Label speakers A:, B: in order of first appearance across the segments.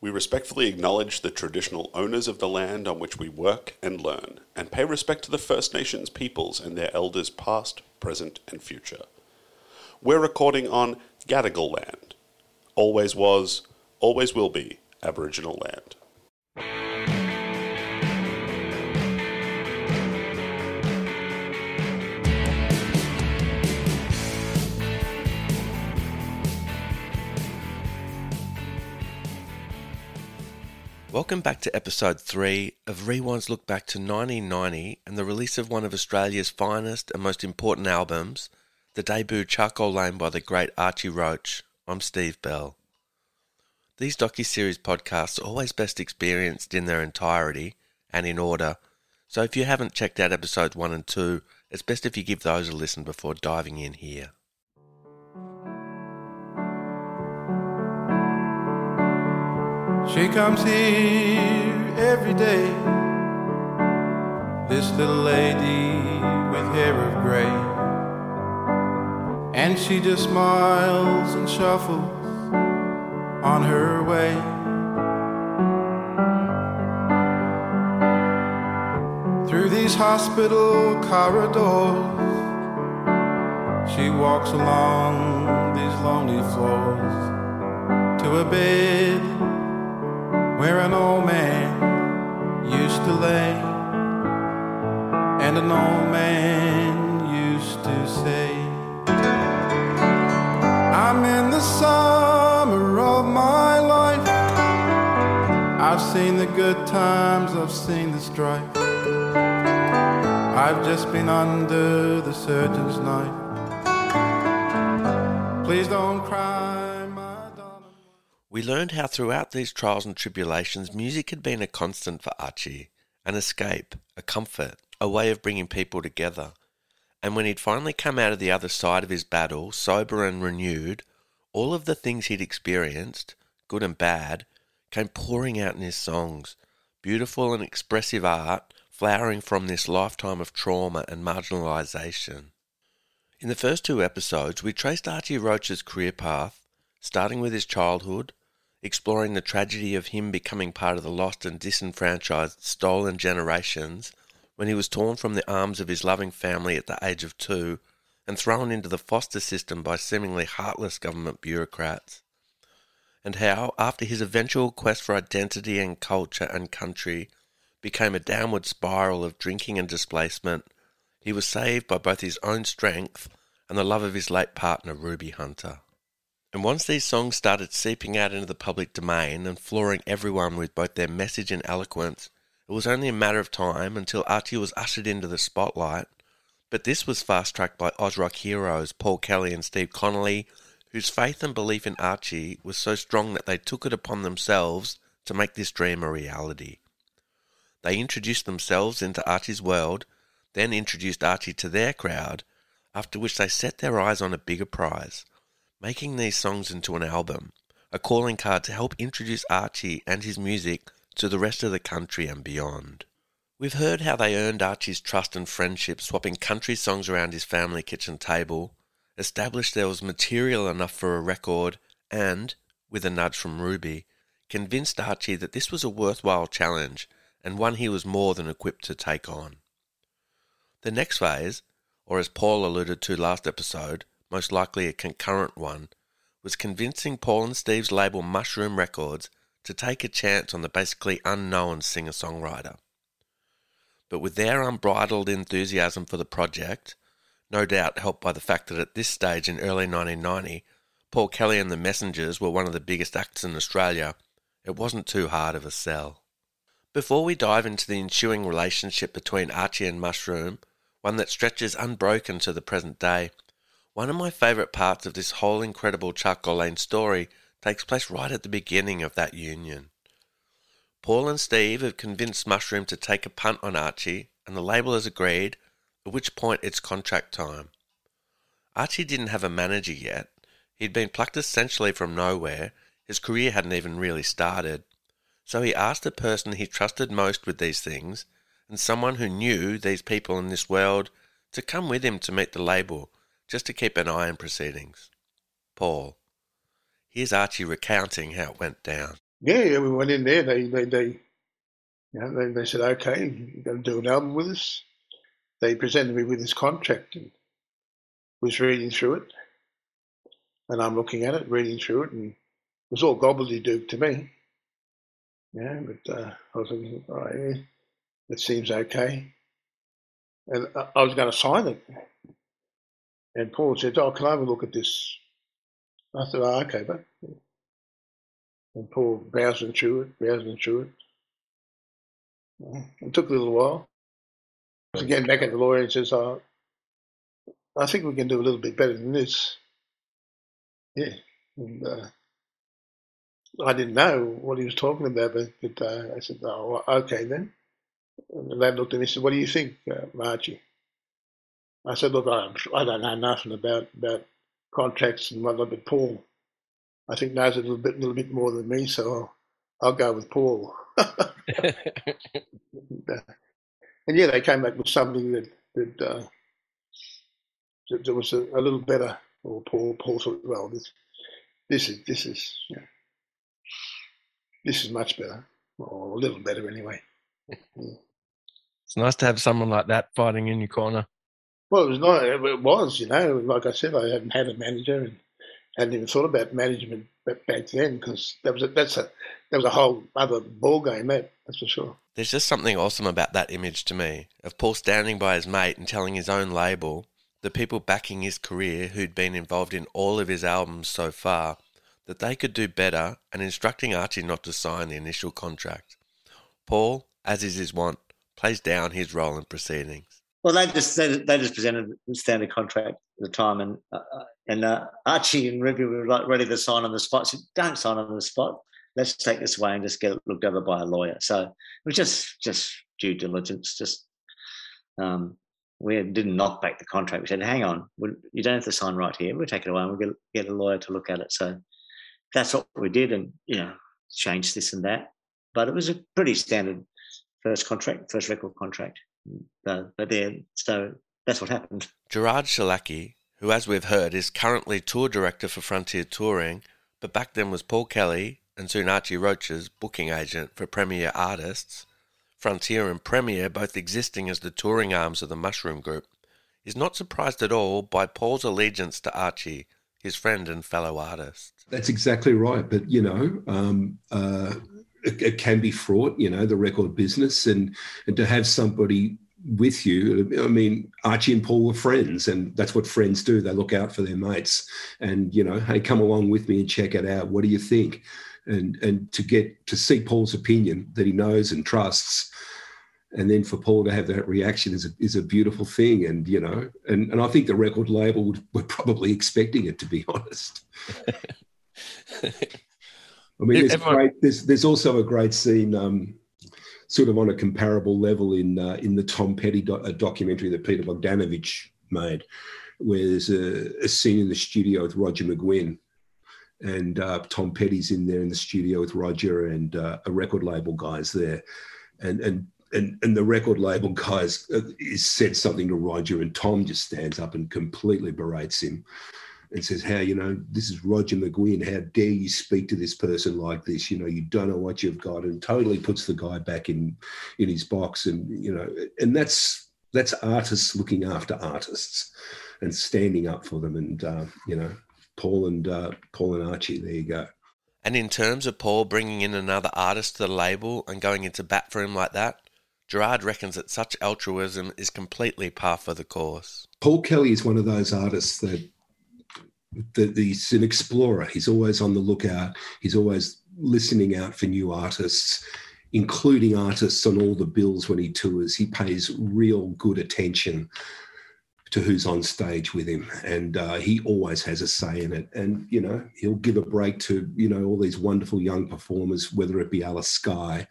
A: We respectfully acknowledge the traditional owners of the land on which we work and learn, and pay respect to the First Nations peoples and their elders past, present, and future. We're recording on Gadigal land. Always was, always will be Aboriginal land.
B: Welcome back to episode 3 of Rewind's look back to 1990 and the release of one of Australia's finest and most important albums, the debut Charcoal Lane by the great Archie Roach. I'm Steve Bell. These docu-series podcasts are always best experienced in their entirety and in order, so if you haven't checked out episodes 1 and 2, it's best if you give those a listen before diving in here.
C: She comes here every day. This little lady with hair of gray. And she just smiles and shuffles on her way. Through these hospital corridors, she walks along these lonely floors to a bed where an old man used to lay, and an old man used to say, I'm in the summer of my life. I've seen the good times, I've seen the strife. I've just been under the surgeon's knife. Please don't cry.
B: We learned how throughout these trials and tribulations, music had been a constant for Archie, an escape, a comfort, a way of bringing people together. And when he'd finally come out of the other side of his battle, sober and renewed, all of the things he'd experienced, good and bad, came pouring out in his songs, beautiful and expressive art flowering from this lifetime of trauma and marginalisation. In the first two episodes, we traced Archie Roach's career path, starting with his childhood, exploring the tragedy of him becoming part of the lost and disenfranchised stolen generations when he was torn from the arms of his loving family at the age of two and thrown into the foster system by seemingly heartless government bureaucrats. And how, after his eventual quest for identity and culture and country became a downward spiral of drinking and displacement, he was saved by both his own strength and the love of his late partner, Ruby Hunter. And once these songs started seeping out into the public domain and flooring everyone with both their message and eloquence, it was only a matter of time until Archie was ushered into the spotlight. But this was fast tracked by Oz Rock heroes Paul Kelly and Steve Connolly, whose faith and belief in Archie was so strong that they took it upon themselves to make this dream a reality. They introduced themselves into Archie's world, then introduced Archie to their crowd, after which they set their eyes on a bigger prize making these songs into an album, a calling card to help introduce Archie and his music to the rest of the country and beyond. We've heard how they earned Archie's trust and friendship, swapping country songs around his family kitchen table, established there was material enough for a record, and, with a nudge from Ruby, convinced Archie that this was a worthwhile challenge and one he was more than equipped to take on. The next phase, or as Paul alluded to last episode, most likely a concurrent one, was convincing Paul and Steve's label Mushroom Records to take a chance on the basically unknown singer songwriter. But with their unbridled enthusiasm for the project, no doubt helped by the fact that at this stage in early 1990, Paul Kelly and the Messengers were one of the biggest acts in Australia, it wasn't too hard of a sell. Before we dive into the ensuing relationship between Archie and Mushroom, one that stretches unbroken to the present day, one of my favourite parts of this whole incredible Charcoal Lane story takes place right at the beginning of that union. Paul and Steve have convinced Mushroom to take a punt on Archie, and the label has agreed, at which point it's contract time. Archie didn't have a manager yet. He'd been plucked essentially from nowhere, his career hadn't even really started. So he asked the person he trusted most with these things, and someone who knew these people in this world, to come with him to meet the label just to keep an eye on proceedings. Paul. Here's Archie recounting how it went down.
D: Yeah, yeah, we went in there. They, they, they, you know, they, they said, okay, you're going to do an album with us. They presented me with this contract and was reading through it. And I'm looking at it, reading through it, and it was all gobbledygook to me. Yeah, but uh, I was thinking, all right, yeah, it seems okay. And I was going to sign it. And Paul said, oh, can I have a look at this? I said, oh, okay, but and Paul browsing through it, browsing through it. It took a little while. Again, back at the lawyer and says, oh, I think we can do a little bit better than this. Yeah. And, uh, I didn't know what he was talking about, but, but uh, I said, oh, okay then. And the lad looked at me and said, what do you think, uh, Archie? I said, look, I, I don't know nothing about, about contracts and whatnot, but Paul, I think knows a little bit, little bit more than me, so I'll, I'll go with Paul. and, uh, and, yeah, they came back with something that that, uh, that, that was a, a, little better. Or Paul, Paul thought, well, this, this is this is know, this is much better, or a little better anyway.
B: It's nice to have someone like that fighting in your corner.
D: Well, it was not. It was, you know, like I said, I hadn't had a manager and hadn't even thought about management back then because that was a, that's a that was a whole other ball game. That eh, that's for sure.
B: There's just something awesome about that image to me of Paul standing by his mate and telling his own label, the people backing his career who'd been involved in all of his albums so far, that they could do better and instructing Archie not to sign the initial contract. Paul, as is his wont, plays down his role in proceedings.
E: Well, they just they, they just presented the standard contract at the time, and uh, uh and uh, Archie and Ruby were like ready to sign on the spot. Said, "Don't sign on the spot. Let's take this away and just get it looked over by a lawyer." So it was just just due diligence. Just um, we didn't knock back the contract. We said, "Hang on, you don't have to sign right here. We'll take it away and we'll get, get a lawyer to look at it." So that's what we did, and you know, changed this and that. But it was a pretty standard first contract, first record contract. But, but yeah, so that's what happened.
B: Gerard Schillaci who, as we've heard, is currently tour director for Frontier Touring, but back then was Paul Kelly and soon Archie Roach's booking agent for Premier artists, Frontier and Premier both existing as the touring arms of the Mushroom Group, is not surprised at all by Paul's allegiance to Archie, his friend and fellow artist.
F: That's exactly right. But, you know, um, uh, it, it, can be fraught, you know, the record business, and, and to have somebody with you. I mean, Archie and Paul were friends, and that's what friends do. They look out for their mates, and you know, hey, come along with me and check it out. What do you think? And and to get to see Paul's opinion that he knows and trusts, and then for Paul to have that reaction is a, is a beautiful thing. And you know, and and I think the record label would, were probably expecting it, to be honest. I mean, there's, great, there's, there's also a great scene. Um, sort of on a comparable level in uh, in the Tom Petty do- documentary that Peter Bogdanovich made, where there's a, a scene in the studio with Roger McGuinn, and uh, Tom Petty's in there in the studio with Roger and uh, a record label guy's there, and and and and the record label guys uh, said something to Roger, and Tom just stands up and completely berates him and says, How, you know, this is Roger McGuinn. How dare you speak to this person like this? You know, you don't know what you've got, and totally puts the guy back in in his box. And, you know, and that's that's artists looking after artists and standing up for them. And uh, you know, Paul and uh, Paul and Archie, there you go.
B: And in terms of Paul bringing in another artist to the label and going into bat for him like that, Gerard reckons that such altruism is completely par for the course.
F: Paul Kelly is one of those artists that that he's an explorer. He's always on the lookout. He's always listening out for new artists, including artists on all the bills when he tours. He pays real good attention to who's on stage with him, and uh, he always has a say in it. And you know, he'll give a break to you know all these wonderful young performers, whether it be Alice Skye,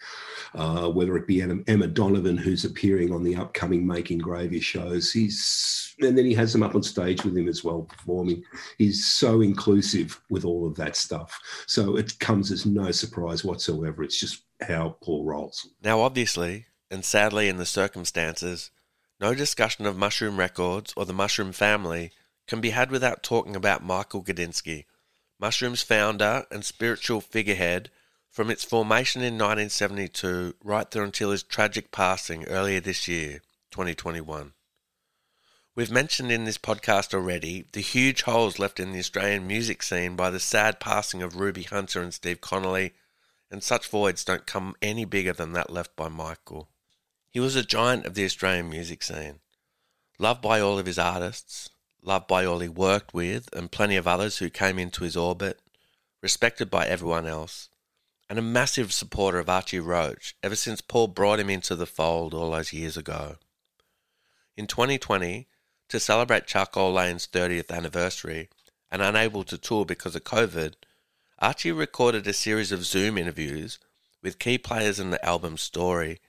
F: uh, whether it be Emma Donovan, who's appearing on the upcoming Making Gravy shows. He's and then he has them up on stage with him as well performing. He's so inclusive with all of that stuff. So it comes as no surprise whatsoever. It's just how Paul rolls.
B: Now, obviously, and sadly in the circumstances no discussion of Mushroom Records or the Mushroom family can be had without talking about Michael Gudinski, Mushroom's founder and spiritual figurehead from its formation in 1972 right through until his tragic passing earlier this year, 2021. We've mentioned in this podcast already the huge holes left in the Australian music scene by the sad passing of Ruby Hunter and Steve Connolly, and such voids don't come any bigger than that left by Michael. He was a giant of the Australian music scene, loved by all of his artists, loved by all he worked with, and plenty of others who came into his orbit, respected by everyone else, and a massive supporter of Archie Roach ever since Paul brought him into the fold all those years ago. In 2020, to celebrate Charcoal Lane's 30th anniversary, and unable to tour because of COVID, Archie recorded a series of Zoom interviews with key players in the album's story,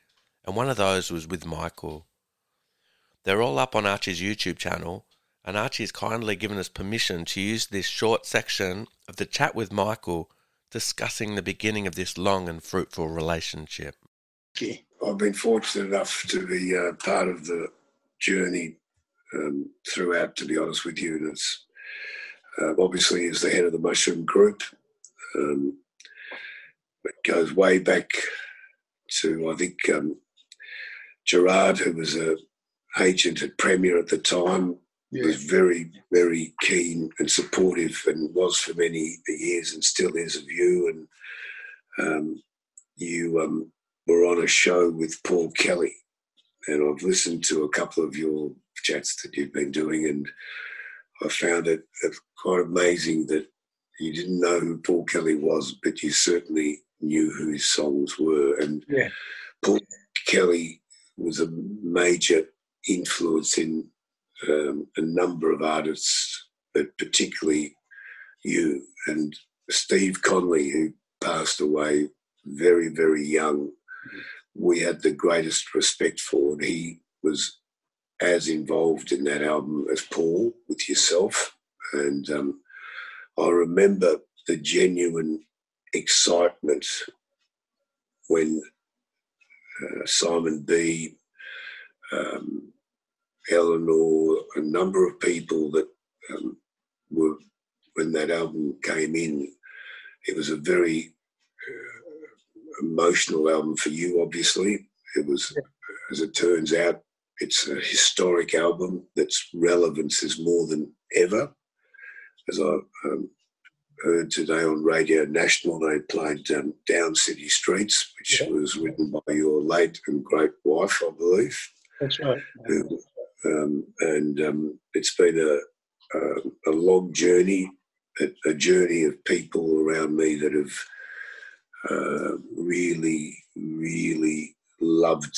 B: and one of those was with Michael. They're all up on Archie's YouTube channel, and Archie's kindly given us permission to use this short section of the chat with Michael discussing the beginning of this long and fruitful relationship.
G: I've been fortunate enough to be uh, part of the journey um, throughout, to be honest with you. And it's uh, obviously as the head of the Mushroom Group. Um, it goes way back to, I think, um, Gerard, who was a agent at Premier at the time, yeah. was very, very keen and supportive, and was for many years, and still is of you. And um, you um, were on a show with Paul Kelly, and I've listened to a couple of your chats that you've been doing, and I found it quite amazing that you didn't know who Paul Kelly was, but you certainly knew who his songs were. And
D: yeah.
G: Paul Kelly was a major influence in um, a number of artists, but particularly you and Steve Connolly, who passed away very, very young. We had the greatest respect for, and he was as involved in that album as Paul with yourself. And um, I remember the genuine excitement when uh, Simon B, um, Eleanor, a number of people that um, were, when that album came in, it was a very uh, emotional album for you, obviously. It was, as it turns out, it's a historic album that's relevance is more than ever. As I um, heard today on Radio National, they played um, Down City Streets, which yeah. was written by your late and great wife, I believe.
D: That's right. Who,
G: um, and um, it's been a, a, a long journey, a, a, journey of people around me that have uh, really, really loved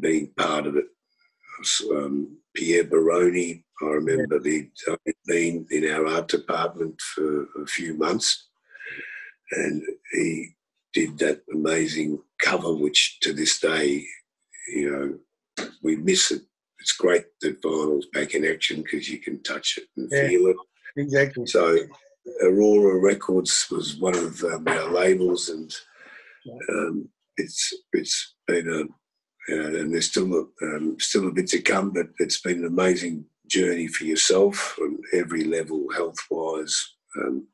G: being part of it. Um, Pierre Baroni, I remember he'd been in our art department for a few months and he did that amazing cover, which to this day, you know, we miss it. It's great that vinyl's back in action because you can touch it and yeah, feel it.
D: Exactly.
G: So Aurora Records was one of um, our labels, and um, it's it's been a uh, and there's still a, um, still a bit to come, but it's been an amazing journey for yourself on every level, health wise. Um,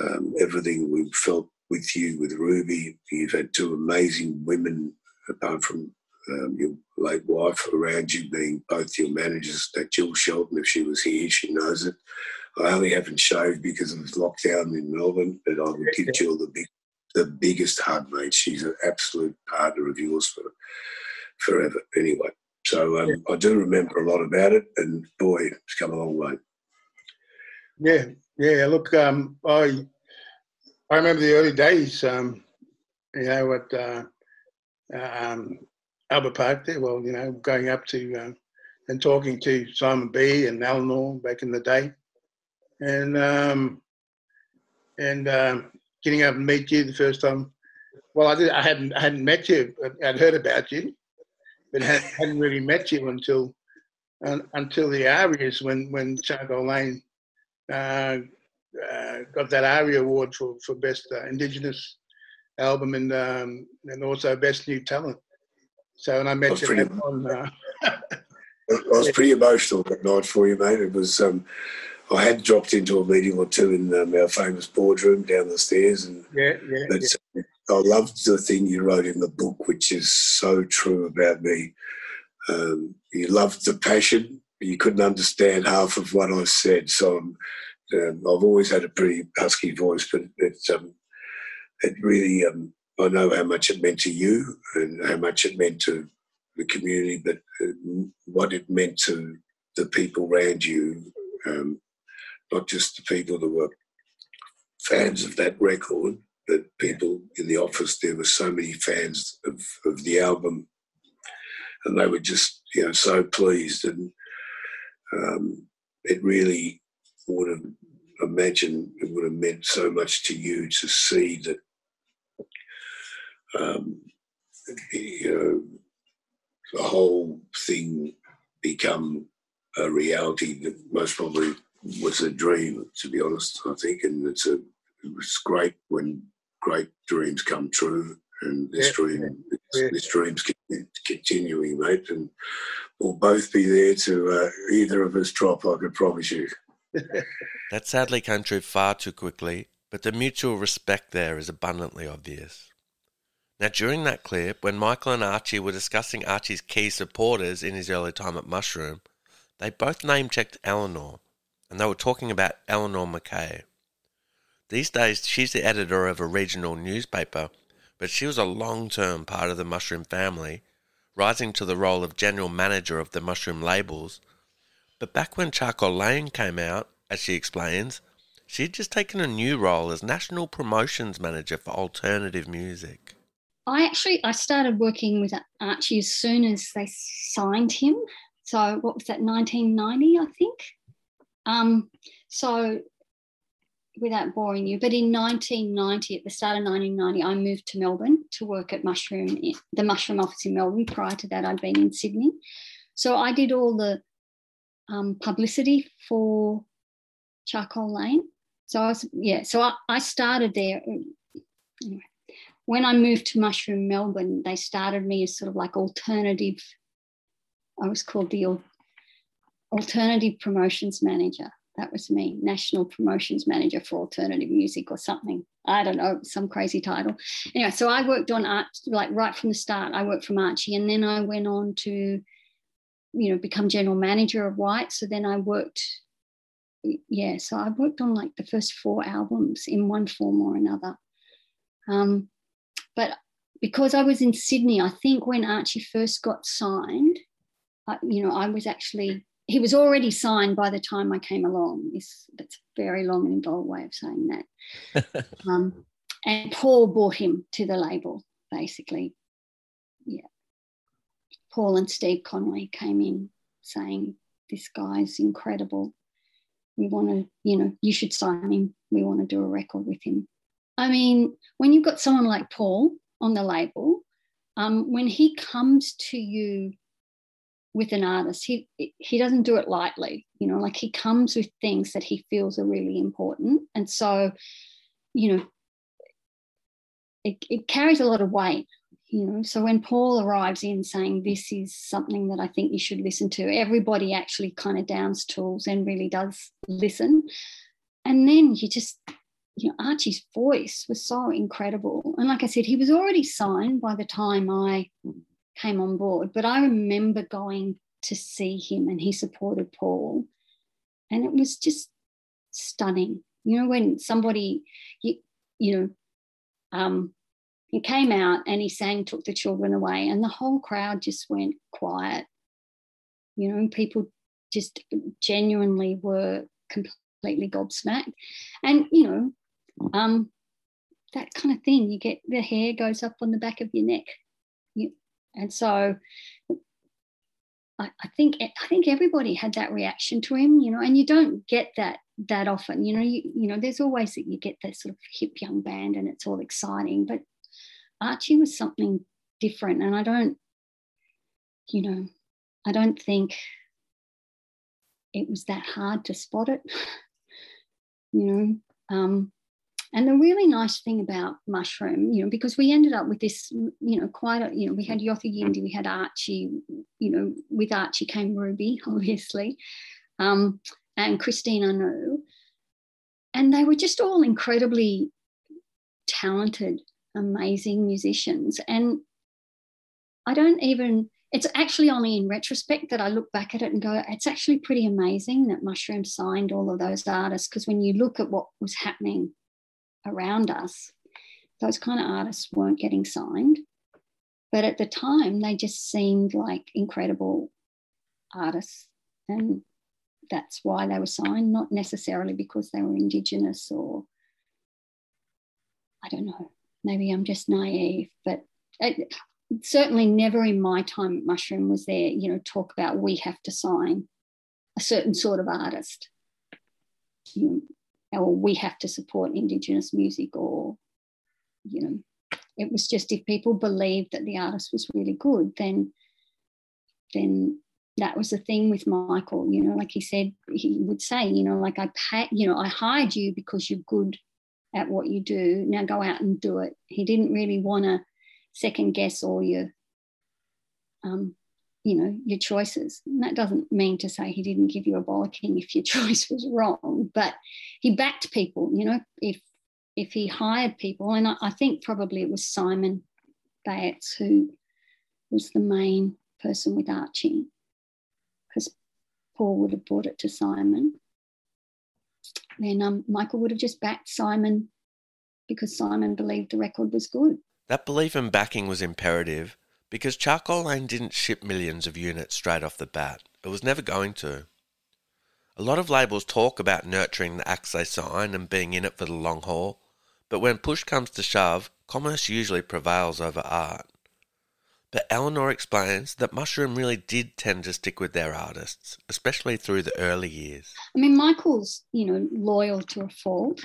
G: um, everything we've felt with you, with Ruby. You've had two amazing women, apart from um, your late wife, around you, being both your managers. That Jill Shelton, if she was here, she knows it. I only haven't shaved because of lockdown in Melbourne, but I would give Jill the big the biggest hug, mate. She's an absolute partner of yours for forever. Anyway, so um, I do remember a lot about it, and boy, it's come a long way.
D: Yeah, yeah. Look, um, I I remember the early days. Um, you know, at uh, um, Albert Park there. Well, you know, going up to uh, and talking to Simon B and Eleanor back in the day, and um, and um, getting up and meet you the first time. Well, I did. I hadn't. I hadn't met you. I'd heard about you, but hadn't really met you until uh, until the ARIAs when when Charcoal Lane uh, uh, got that ARIA award for for best uh, Indigenous album and um, and also best new talent. So, and I met you
G: pretty, on. Uh, I was pretty emotional that night for you, mate. It was. Um, I had dropped into a meeting or two in um, our famous boardroom down the stairs, and
D: Yeah, yeah, yeah.
G: I loved the thing you wrote in the book, which is so true about me. Um, you loved the passion. You couldn't understand half of what I said, so um, um, I've always had a pretty husky voice, but it um, it really um, I know how much it meant to you and how much it meant to the community, but uh, what it meant to the people around you, um, not just the people that were fans of that record, but people in the office. There were so many fans of, of the album, and they were just you know so pleased, and um, it really would have imagined it would have meant so much to you to see that um, you know the whole thing become a reality that most probably was a dream to be honest i think and it's a it was great when great dreams come true and this
D: Yeah,
G: dream
D: yeah.
G: this dream's continuing mate and we'll both be there to uh, either of us drop i can promise you
B: That sadly came true far too quickly, but the mutual respect there is abundantly obvious. Now, during that clip, when Michael and Archie were discussing Archie's key supporters in his early time at Mushroom, they both name checked Eleanor, and they were talking about Eleanor McKay. These days, she's the editor of a regional newspaper, but she was a long term part of the Mushroom family, rising to the role of general manager of the Mushroom labels. But back when Charcoal Lane came out, as she explains, she'd just taken a new role as national promotions manager for alternative music.
H: I actually I started working with Archie as soon as they signed him. So what was that, 1990, I think. Um, so without boring you, but in 1990, at the start of 1990, I moved to Melbourne to work at Mushroom, the Mushroom office in Melbourne. Prior to that, I'd been in Sydney. So I did all the um, publicity for Charcoal Lane. So I was, yeah, so I, I started there. Anyway, when I moved to Mushroom Melbourne, they started me as sort of like alternative, I was called the alternative promotions manager. That was me, national promotions manager for alternative music or something. I don't know, some crazy title. Anyway, so I worked on art, like right from the start, I worked from Archie and then I went on to, you know, become general manager of White. So then I worked yeah, so I worked on like the first four albums in one form or another. Um, but because I was in Sydney, I think when Archie first got signed, I, you know, I was actually he was already signed by the time I came along. It's, that's a very long and involved way of saying that. um, and Paul brought him to the label, basically. Yeah. Paul and Steve Connolly came in saying, This guy's incredible we want to, you know, you should sign him. We want to do a record with him. I mean, when you've got someone like Paul on the label, um, when he comes to you with an artist, he he doesn't do it lightly. You know, like he comes with things that he feels are really important, and so, you know, it, it carries a lot of weight you know. So when paul arrives in saying this is something that i think you should listen to everybody actually kind of downs tools and really does listen. And then you just you know archie's voice was so incredible. And like i said he was already signed by the time i came on board but i remember going to see him and he supported paul. And it was just stunning. You know when somebody you, you know um he came out and he sang took the children away and the whole crowd just went quiet. You know people just genuinely were completely gobsmacked. And you know um that kind of thing you get the hair goes up on the back of your neck and so I, I think I think everybody had that reaction to him, you know, and you don't get that that often, you know. You you know, there's always that you get that sort of hip young band and it's all exciting, but Archie was something different, and I don't, you know, I don't think it was that hard to spot it, you know. Um, and the really nice thing about Mushroom, you know, because we ended up with this, you know, quite a, you know, we had Yothu Yindi, we had Archie, you know, with Archie came Ruby, obviously. Um, and Christine Anu. And they were just all incredibly talented, amazing musicians. And I don't even, it's actually only in retrospect that I look back at it and go, it's actually pretty amazing that Mushroom signed all of those artists. Because when you look at what was happening around us, those kind of artists weren't getting signed. But at the time, they just seemed like incredible artists. And that's why they were signed, not necessarily because they were Indigenous or I don't know, maybe I'm just naive, but it, certainly never in my time at Mushroom was there, you know, talk about we have to sign a certain sort of artist. You or we have to support Indigenous music or, you know, it was just if people believed that the artist was really good, then then that was the thing with Michael, you know, like he said, he would say, you know, like I pay, you know, I hired you because you're good at what you do. Now go out and do it. He didn't really want to second guess all your, um, you know, your choices. And that doesn't mean to say he didn't give you a bollocking if your choice was wrong, but he backed people. You know, if if he hired people, and I, I think probably it was Simon Bates who was the main person with Archie, because Paul would have brought it to Simon then um, Michael would have just backed Simon because Simon believed the record was good.
B: That belief and backing was imperative because Charcoal Lane didn't ship millions of units straight off the bat. It was never going to. A lot of labels talk about nurturing the acts they sign and being in it for the long haul, but when push comes to shove, commerce usually prevails over art. But Eleanor explains that Mushroom really did tend to stick with their artists, especially through the early years.
H: I mean, Michael's, you know, loyal to a fault,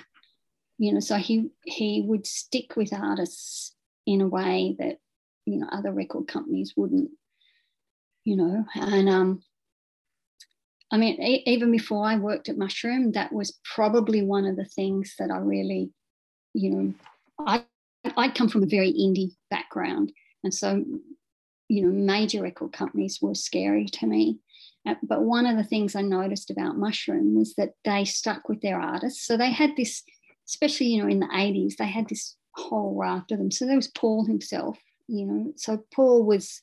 H: you know, so he he would stick with artists in a way that, you know, other record companies wouldn't, you know, and um I mean, even before I worked at Mushroom, that was probably one of the things that I really, you know, I I come from a very indie background, and so, you know, major record companies were scary to me. Uh, but one of the things I noticed about Mushroom was that they stuck with their artists. So they had this, especially, you know, in the 80s, they had this whole raft of them. So there was Paul himself, you know. So Paul was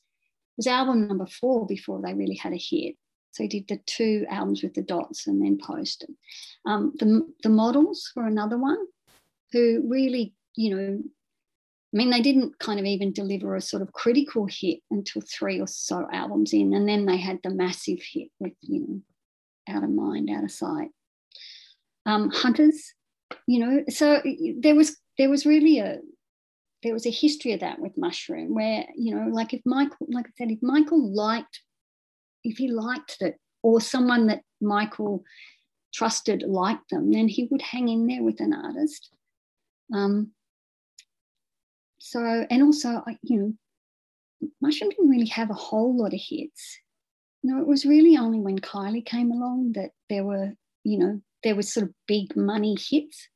H: was album number four before they really had a hit. So he did the two albums with the dots and then posted. Um, the, the models were another one who really, you know, I mean, they didn't kind of even deliver a sort of critical hit until three or so albums in, and then they had the massive hit with, you know, Out of Mind, Out of Sight. Um, Hunters, you know, so there was there was really a there was a history of that with Mushroom, where you know, like if Michael, like I said, if Michael liked, if he liked it, or someone that Michael trusted liked them, then he would hang in there with an artist. Um, so, and also, you know, Mushroom didn't really have a whole lot of hits. You know, it was really only when Kylie came along that there were, you know, there was sort of big money hits.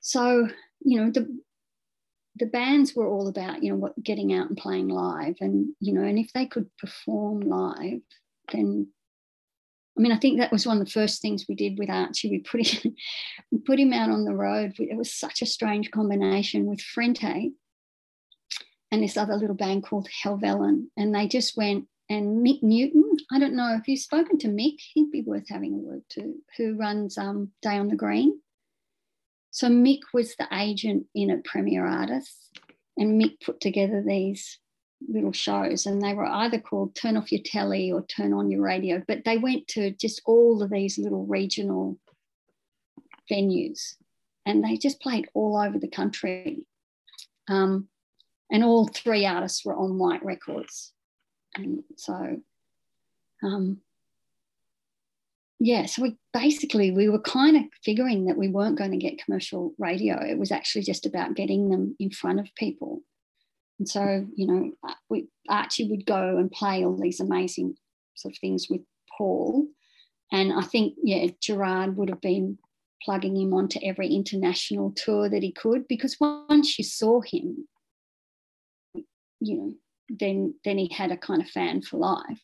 H: So, you know, the the bands were all about, you know, what getting out and playing live. And, you know, and if they could perform live, then I mean, I think that was one of the first things we did with Archie. We put him, we put him out on the road. It was such a strange combination with Frente and this other little band called Helvellyn. And they just went, and Mick Newton, I don't know if you've spoken to Mick, he'd be worth having a word to, who runs um, Day on the Green. So Mick was the agent in at Premier Artists, and Mick put together these little shows and they were either called turn off your telly or turn on your radio but they went to just all of these little regional venues and they just played all over the country. Um, and all three artists were on white records. And so um, yeah so we basically we were kind of figuring that we weren't going to get commercial radio it was actually just about getting them in front of people and so, you know, uh, we, Archie would go and play all these amazing sort of things with Paul. And I think, yeah, Gerard would have been plugging him onto every international tour that he could because once you saw him, you know, then then he had a kind of fan for life.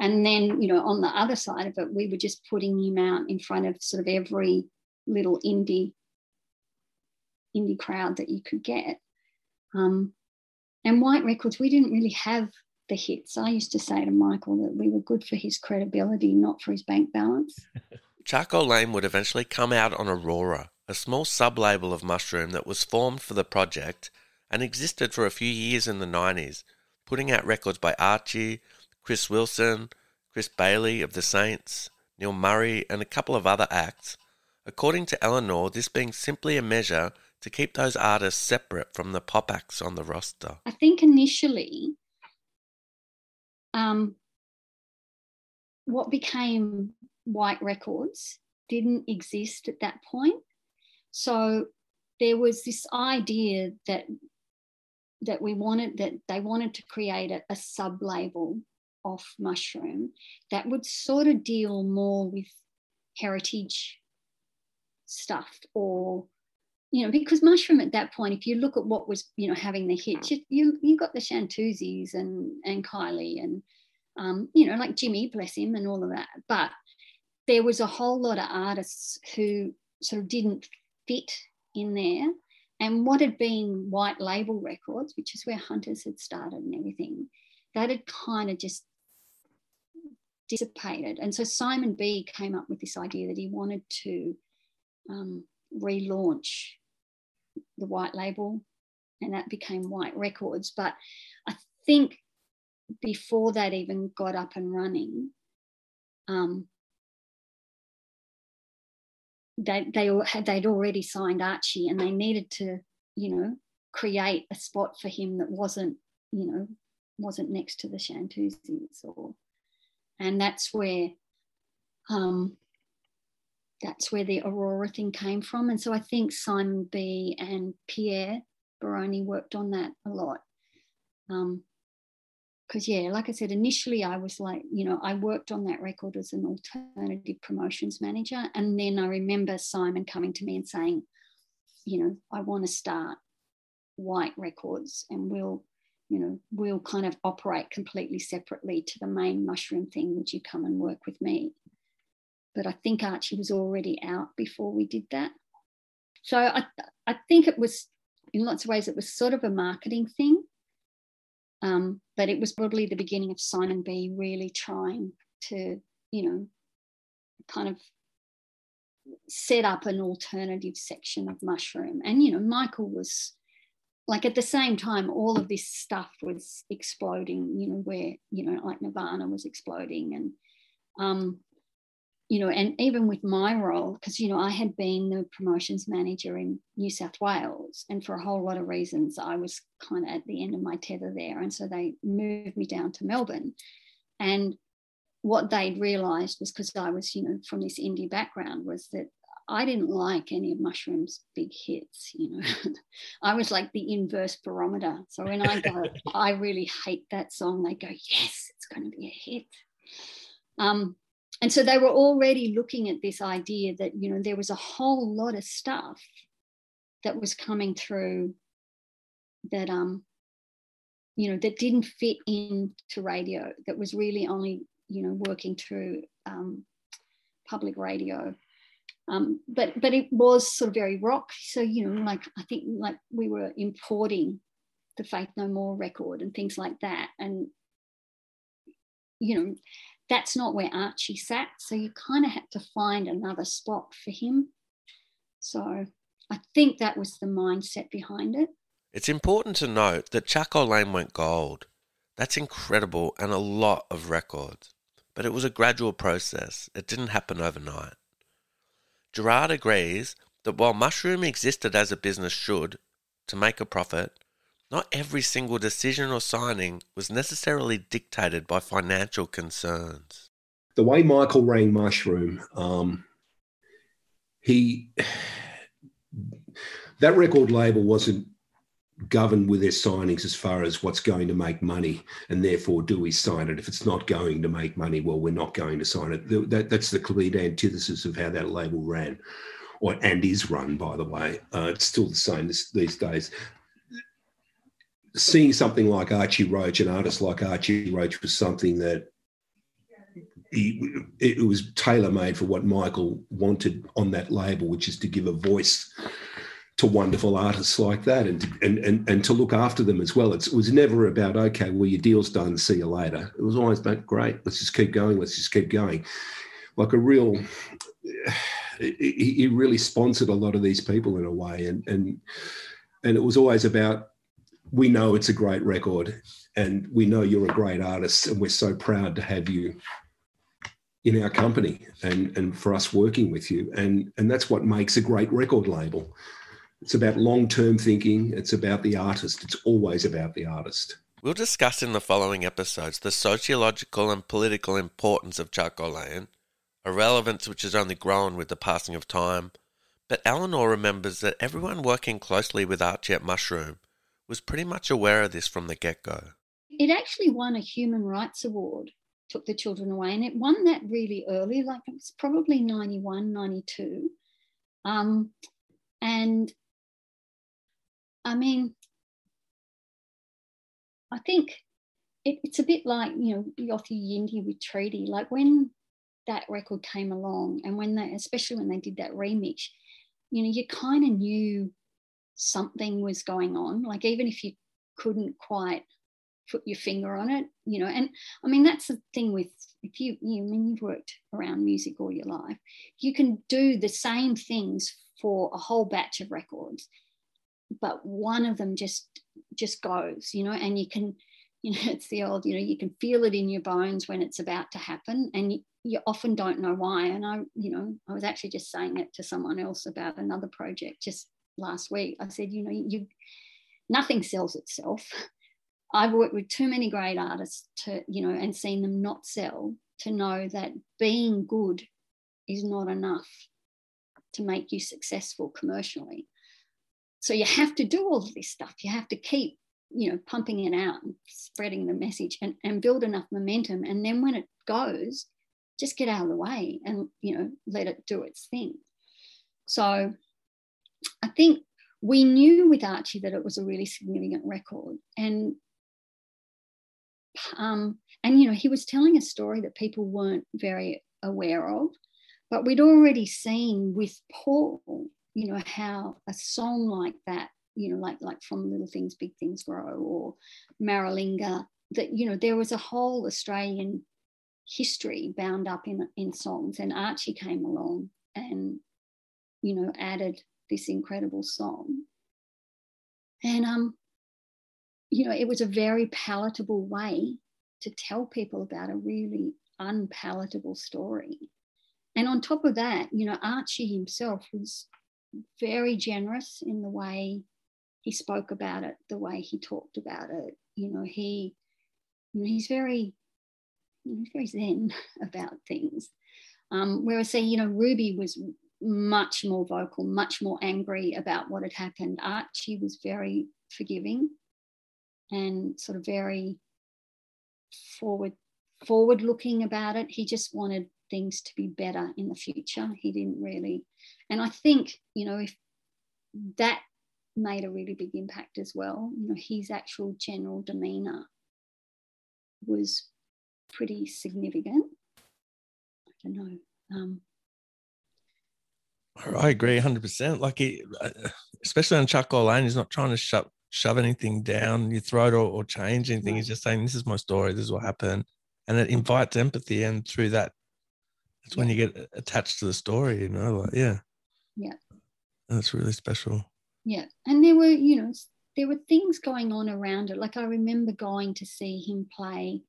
H: And then, you know, on the other side of it, we were just putting him out in front of sort of every little indie indie crowd that you could get. Um, and White Records, we didn't really have the hits. I used to say to Michael that we were good for his credibility, not for his bank balance.
B: Charcoal Lane would eventually come out on Aurora, a small sub label of Mushroom that was formed for the project and existed for a few years in the 90s, putting out records by Archie, Chris Wilson, Chris Bailey of the Saints, Neil Murray, and a couple of other acts. According to Eleanor, this being simply a measure to keep those artists separate from the pop acts on the roster?
H: I think initially, um, what became White Records didn't exist at that point. So there was this idea that that we wanted that they wanted to create a, a sub label of mushroom that would sort of deal more with heritage stuff or you know, because mushroom at that point, if you look at what was, you know, having the hits, you you, you got the Chantoozies and and Kylie and um, you know, like Jimmy, bless him, and all of that. But there was a whole lot of artists who sort of didn't fit in there. And what had been white label records, which is where Hunters had started and everything, that had kind of just dissipated. And so Simon B came up with this idea that he wanted to um, relaunch the white label and that became white records but i think before that even got up and running um, they they had they'd already signed Archie and they needed to you know create a spot for him that wasn't you know wasn't next to the Chantoozies or and that's where um, that's where the Aurora thing came from. And so I think Simon B and Pierre Baroni worked on that a lot. Um, because yeah, like I said, initially I was like, you know, I worked on that record as an alternative promotions manager. And then I remember Simon coming to me and saying, you know, I want to start white records and we'll, you know, we'll kind of operate completely separately to the main mushroom thing. Would you come and work with me? but I think Archie was already out before we did that. So I, I think it was, in lots of ways, it was sort of a marketing thing. Um, but it was probably the beginning of Simon B really trying to, you know, kind of set up an alternative section of mushroom. And, you know, Michael was like at the same time, all of this stuff was exploding, you know, where, you know, like Nirvana was exploding and um, you know, and even with my role, because, you know, I had been the promotions manager in New South Wales, and for a whole lot of reasons, I was kind of at the end of my tether there. And so they moved me down to Melbourne. And what they'd realized was because I was, you know, from this indie background, was that I didn't like any of Mushroom's big hits, you know. I was like the inverse barometer. So when I go, I really hate that song, they go, yes, it's going to be a hit. Um, and so they were already looking at this idea that you know there was a whole lot of stuff that was coming through that um you know that didn't fit into radio that was really only you know working through um, public radio um, but but it was sort of very rock so you know like i think like we were importing the faith no more record and things like that and you know that's not where Archie sat. So you kind of had to find another spot for him. So I think that was the mindset behind it.
B: It's important to note that Charcoal Lane went gold. That's incredible and a lot of records. But it was a gradual process, it didn't happen overnight. Gerard agrees that while Mushroom existed as a business should, to make a profit, not every single decision or signing was necessarily dictated by financial concerns.
F: The way Michael ran Mushroom, um, he that record label wasn't governed with their signings as far as what's going to make money, and therefore do we sign it? If it's not going to make money, well, we're not going to sign it. That, that's the complete antithesis of how that label ran, or and is run, by the way. Uh, it's still the same this, these days seeing something like Archie Roach, an artist like Archie Roach, was something that he, it was tailor made for what Michael wanted on that label, which is to give a voice to wonderful artists like that and and, and, and to look after them as well. It's, it was never about, okay, well, your deal's done, see you later. It was always about, great, let's just keep going, let's just keep going. Like a real, he really sponsored a lot of these people in a way. And, and, and it was always about, we know it's a great record and we know you're a great artist and we're so proud to have you in our company and, and for us working with you. And, and that's what makes a great record label. It's about long term thinking, it's about the artist, it's always about the artist.
B: We'll discuss in the following episodes the sociological and political importance of Charcoal Lane, a relevance which has only grown with the passing of time. But Eleanor remembers that everyone working closely with Archie at Mushroom was pretty much aware of this from the get go.
H: It actually won a Human Rights Award, took the children away, and it won that really early, like it was probably 91, 92. Um, and I mean, I think it, it's a bit like, you know, Yothu Yindi with Treaty. Like when that record came along and when they, especially when they did that remix, you know, you kind of knew something was going on. Like even if you couldn't quite put your finger on it, you know, and I mean, that's the thing with, if you, you I mean, you've worked around music all your life, you can do the same things for a whole batch of records but one of them just just goes you know and you can you know it's the old you know you can feel it in your bones when it's about to happen and you, you often don't know why. And i you know i was actually just saying it to someone else about another project just last week. I said you know you nothing sells itself. I've worked with too many great artists to you know and seen them not sell to know that being good is not enough to make you successful commercially so you have to do all of this stuff. You have to keep, you know, pumping it out and spreading the message and, and build enough momentum. And then when it goes, just get out of the way and, you know, let it do its thing. So I think we knew with Archie that it was a really significant record. And um, and you know, he was telling a story that people weren't very aware of, but we'd already seen with Paul you know how a song like that you know like like from little things big things grow or maralinga that you know there was a whole australian history bound up in in songs and archie came along and you know added this incredible song. And um you know it was a very palatable way to tell people about a really unpalatable story. And on top of that you know archie himself was very generous in the way he spoke about it, the way he talked about it. You know, he, he's very, he's very zen about things. Um, whereas, say, you know, Ruby was much more vocal, much more angry about what had happened. Archie was very forgiving and sort of very forward forward looking about it. He just wanted things to be better in the future. He didn't really, and I think, you know, if that made a really big impact as well, you know, his actual general demeanor was pretty significant. I don't know. Um,
B: I agree 100%. Like, he, uh, especially on Charcoal Lane, he's not trying to shove, shove anything down your throat or, or change anything. Right. He's just saying, This is my story, this is what happened. And it invites empathy. And through that, it's when you get uh, attached to the story, you know, like, yeah.
H: Yeah.
B: That's really special.
H: Yeah. And there were, you know, there were things going on around it. Like I remember going to see him play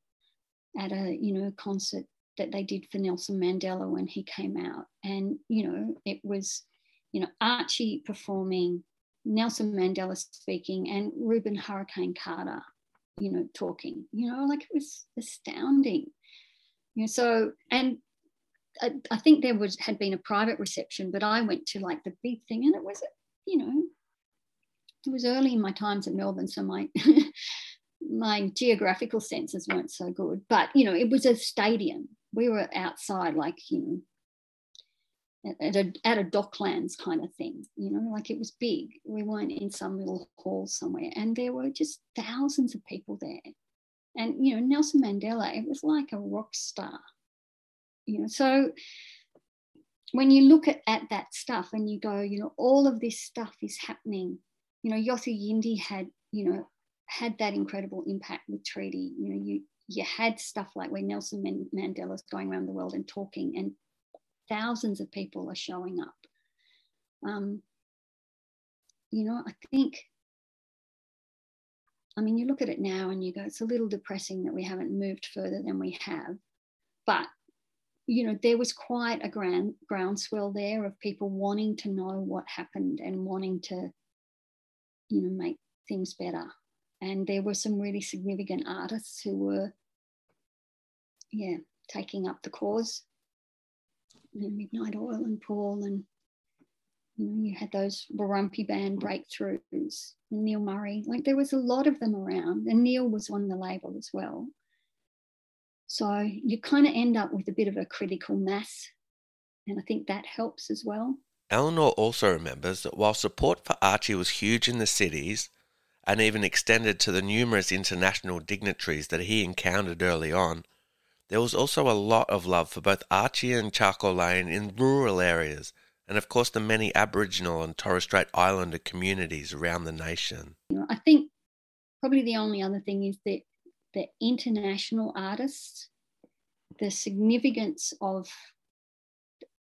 H: at a, you know, concert that they did for Nelson Mandela when he came out. And, you know, it was, you know, Archie performing, Nelson Mandela speaking, and Rubin Hurricane Carter, you know, talking, you know, like it was astounding. You know, so, and I, think there was had been a private reception, but I went to like the big thing, and it was, you know, it was early in my times in Melbourne, so my my geographical senses weren't so good. But you know, it was a stadium. We were outside, like you know, at a, at a docklands kind of thing, you know, like it was big. We weren't in some little hall somewhere, and there were just thousands of people there. And you know, Nelson Mandela, it was like a rock star you know, so when you look at, at that stuff and you go, you know, all of this stuff is happening. You know, Yothu Yindi had, you know, had that incredible impact with treaty. You know, you you had stuff like where Nelson Mandela's going around the world and talking, and thousands of people are showing up. Um, you know, I think, I mean, you look at it now and you go, it's a little depressing that we haven't moved further than we have. But, you know, there was quite a grand groundswell there of people wanting to know what happened and wanting to, you know, make things better. And there were some really significant artists who were, yeah, taking up the cause. You know, Midnight Oil and Paul and you know, you had those Warumpi band breakthroughs, Neil Murray. Like there was a lot of them around, and Neil was on the label as well. So you kind of end up with a bit of a critical mass, and I think that helps as well.
B: Eleanor also remembers that while support for Archie was huge in the cities, and even extended to the numerous international dignitaries that he encountered early on, there was also a lot of love for both Archie and Charcoal Lane in rural areas, and of course the many Aboriginal and Torres Strait Islander communities around the nation.
H: I think probably the only other thing is that the international artists, the significance of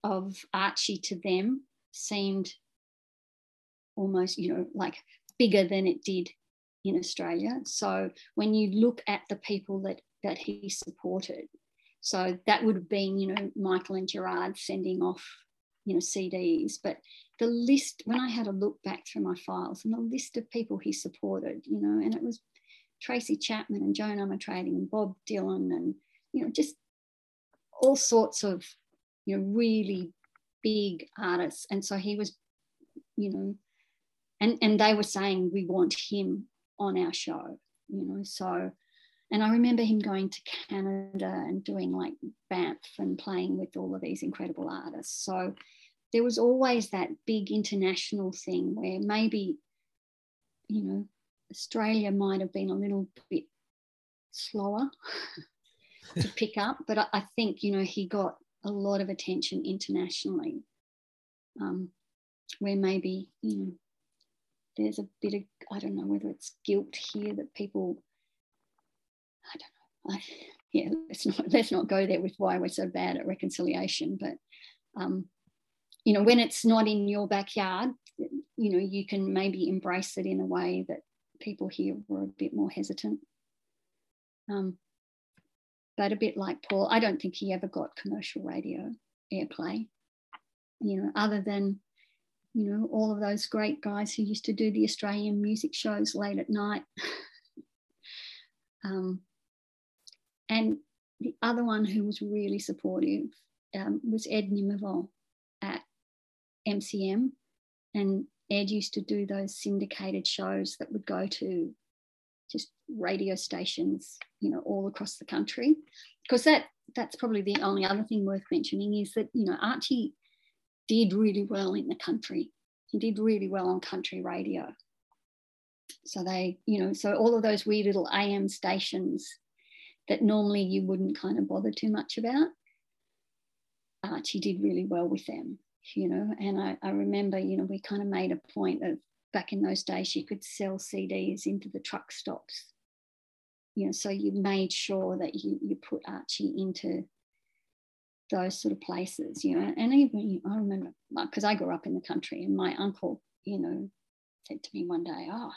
H: of Archie to them seemed almost, you know, like bigger than it did in Australia. So when you look at the people that that he supported, so that would have been, you know, Michael and Gerard sending off, you know, CDs. But the list, when I had a look back through my files and the list of people he supported, you know, and it was Tracy Chapman and Joan Armatrading and Bob Dylan and, you know, just all sorts of, you know, really big artists. And so he was, you know, and and they were saying we want him on our show you know so and i remember him going to canada and doing like banff and playing with all of these incredible artists so there was always that big international thing where maybe you know australia might have been a little bit slower to pick up but I, I, think you know he got a lot of attention internationally. Um, where maybe you know there's a bit of I don't know whether it's guilt here that people I don't know I, yeah let's not let's not go there with why we're so bad at reconciliation but um, you know when it's not in your backyard you know you can maybe embrace it in a way that people here were a bit more hesitant um, but a bit like Paul I don't think he ever got commercial radio airplay you know other than you know, all of those great guys who used to do the Australian music shows late at night. um, and the other one who was really supportive um, was Ed Nimmervoll at MCM. And Ed used to do those syndicated shows that would go to just radio stations, you know, all across the country. Because that that's probably the only other thing worth mentioning is that, you know, Archie did really well in the country. He did really well on country radio. So they, you know, so all of those weird little AM stations that normally you wouldn't kind of bother too much about, Archie did really well with them, you know. And I, I remember, you know, we kind of made a point of back in those days, you could sell CDs into the truck stops you know, so you made sure that you, you put Archie into those sort of places, you know. And even I remember, because I grew up in the country, and my uncle, you know, said to me one day, "Oh,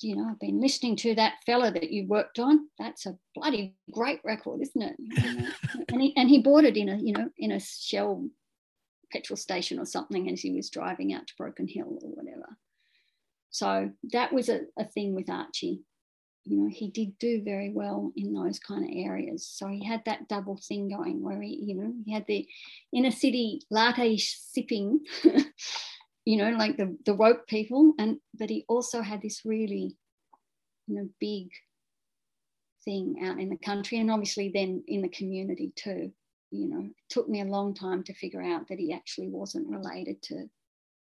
H: you know, I've been listening to that fella that you worked on. That's a bloody great record, isn't it?" and he and he bought it in a you know in a Shell petrol station or something as he was driving out to Broken Hill or whatever. So that was a, a thing with Archie you know, he did do very well in those kind of areas. So he had that double thing going where he, you know, he had the inner city latte sipping, you know, like the, the woke people. And but he also had this really, you know, big thing out in the country and obviously then in the community too. You know, it took me a long time to figure out that he actually wasn't related to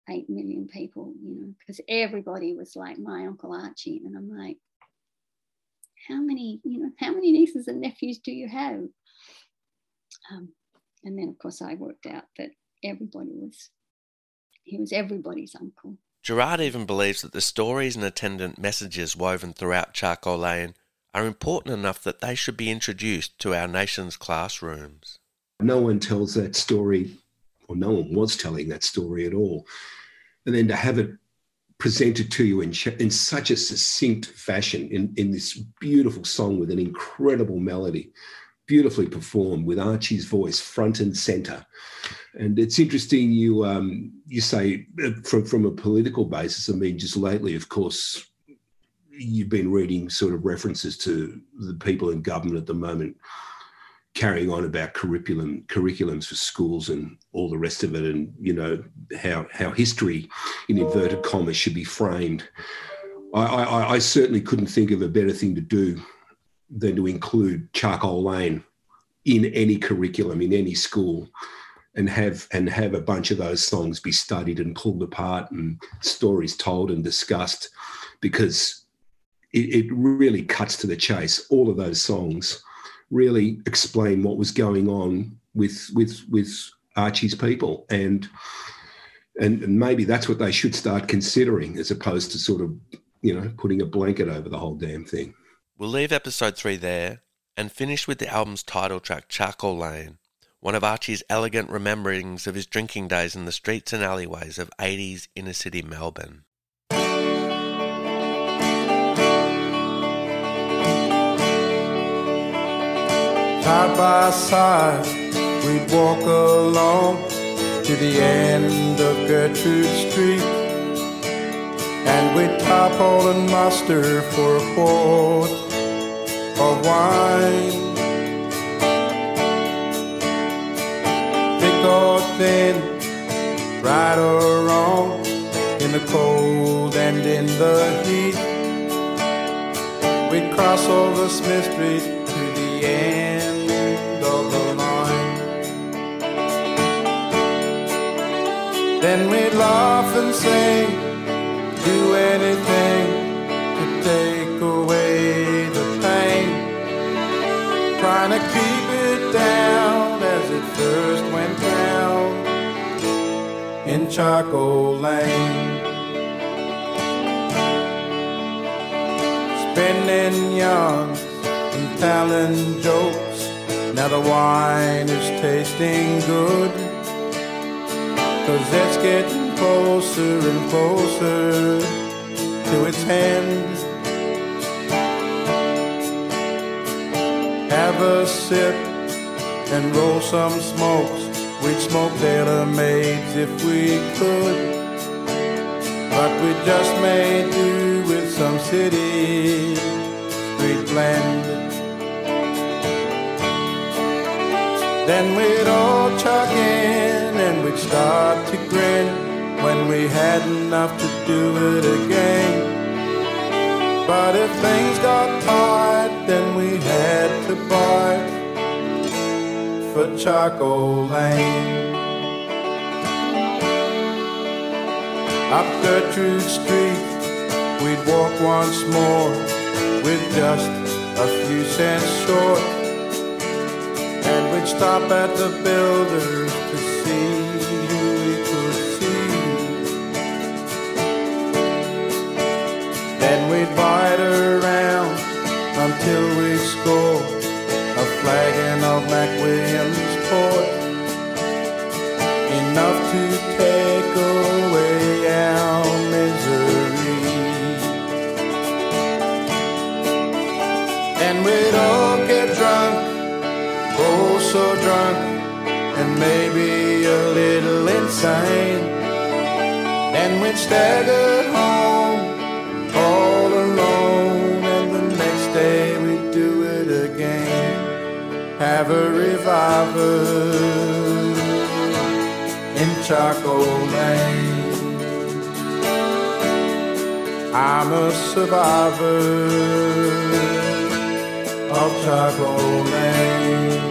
H: eight million people, you know, because everybody was like my Uncle Archie. And I'm like, how many, you know, how many nieces and nephews do you have? Um, and then, of course, I worked out that everybody was, he was everybody's uncle.
B: Gerard even believes that the stories and attendant messages woven throughout Charcoal Lane are important enough that they should be introduced to our nation's classrooms.
F: No one tells that story, or no one was telling that story at all. And then to have it presented to you in, in such a succinct fashion in, in this beautiful song with an incredible melody, beautifully performed with Archie's voice front and center. And it's interesting you um, you say uh, from from a political basis. I mean, just lately, of course, you've been reading sort of references to the people in government at the moment carrying on about curriculum curriculums for schools and all the rest of it and you know how how history in inverted commas should be framed. I, I, I certainly couldn't think of a better thing to do than to include charcoal lane in any curriculum in any school and have and have a bunch of those songs be studied and pulled apart and stories told and discussed because it, it really cuts to the chase. All of those songs really explain what was going on with with with Archie's people and and, and maybe that's what they should start considering as opposed to sort of you know putting a blanket over the whole damn thing.
B: We'll leave episode 3 there and finish with the album's title track Charcoal Lane, one of Archie's elegant rememberings of his drinking days in the streets and alleyways of 80s inner city Melbourne.
C: Side by side, we'd walk along to the end of Gertrude Street. And we'd tarpaul and muster for a quart of wine. Thick or thin, right or wrong, in the cold and in the heat. We'd cross over Smith Street to the end Then we'd laugh and sing, do anything to take away the pain. Trying to keep it down as it first went down in Charcoal Lane. Spinning yarns and telling jokes now the wine is tasting good. Cause it's getting closer and closer to its end. Have a sip and roll some smokes. We'd smoke tailor mades if we could. But we just made do with some city street blend. Then we'd all chuck in we'd start to grin when we had enough to do it again. But if things got tight, then we had to bite for Charcoal Lane. Up Gertrude Street, we'd walk once more with just a few cents short And we'd stop at the builders to see Then around until we score a flagon of McWilliams port, enough to take away our misery. And we'd all get drunk oh so drunk and maybe a little insane. And we'd stagger Have a reviver in Charcoal Lane. I'm a survivor of Charcoal Lane.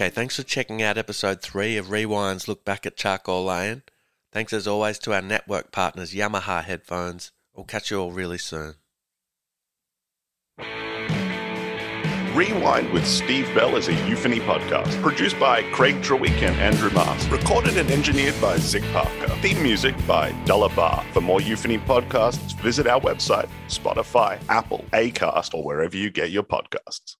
B: Okay, thanks for checking out episode 3 of Rewind's Look Back at Charcoal Lane. Thanks as always to our network partners, Yamaha Headphones. We'll catch you all really soon.
A: Rewind with Steve Bell is a Euphony podcast, produced by Craig Drawick and Andrew Mars, recorded and engineered by Zig Parker. Theme music by Dollar Bar. For more Euphony podcasts, visit our website, Spotify, Apple, Acast, or wherever you get your podcasts.